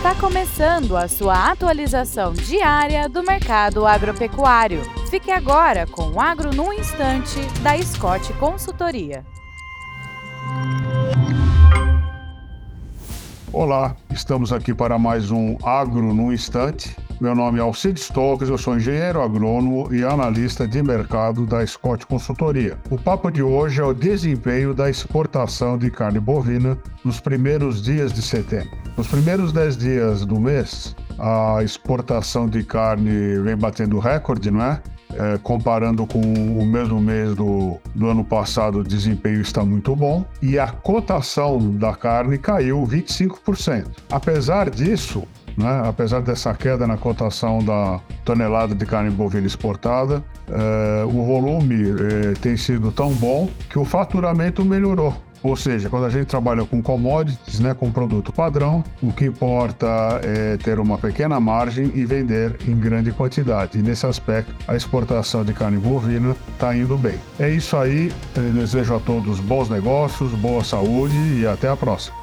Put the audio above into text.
Está começando a sua atualização diária do mercado agropecuário. Fique agora com o Agro no Instante, da Scott Consultoria. Olá, estamos aqui para mais um Agro no Instante. Meu nome é Alcides Stokes, eu sou engenheiro agrônomo e analista de mercado da Scott Consultoria. O papo de hoje é o desempenho da exportação de carne bovina nos primeiros dias de setembro. Nos primeiros 10 dias do mês, a exportação de carne vem batendo recorde, não é? É, comparando com o mesmo mês do, do ano passado, o desempenho está muito bom e a cotação da carne caiu 25%. Apesar disso, né? Apesar dessa queda na cotação da tonelada de carne bovina exportada, eh, o volume eh, tem sido tão bom que o faturamento melhorou. Ou seja, quando a gente trabalha com commodities, né, com produto padrão, o que importa é ter uma pequena margem e vender em grande quantidade. E nesse aspecto, a exportação de carne bovina está indo bem. É isso aí. Eu desejo a todos bons negócios, boa saúde e até a próxima.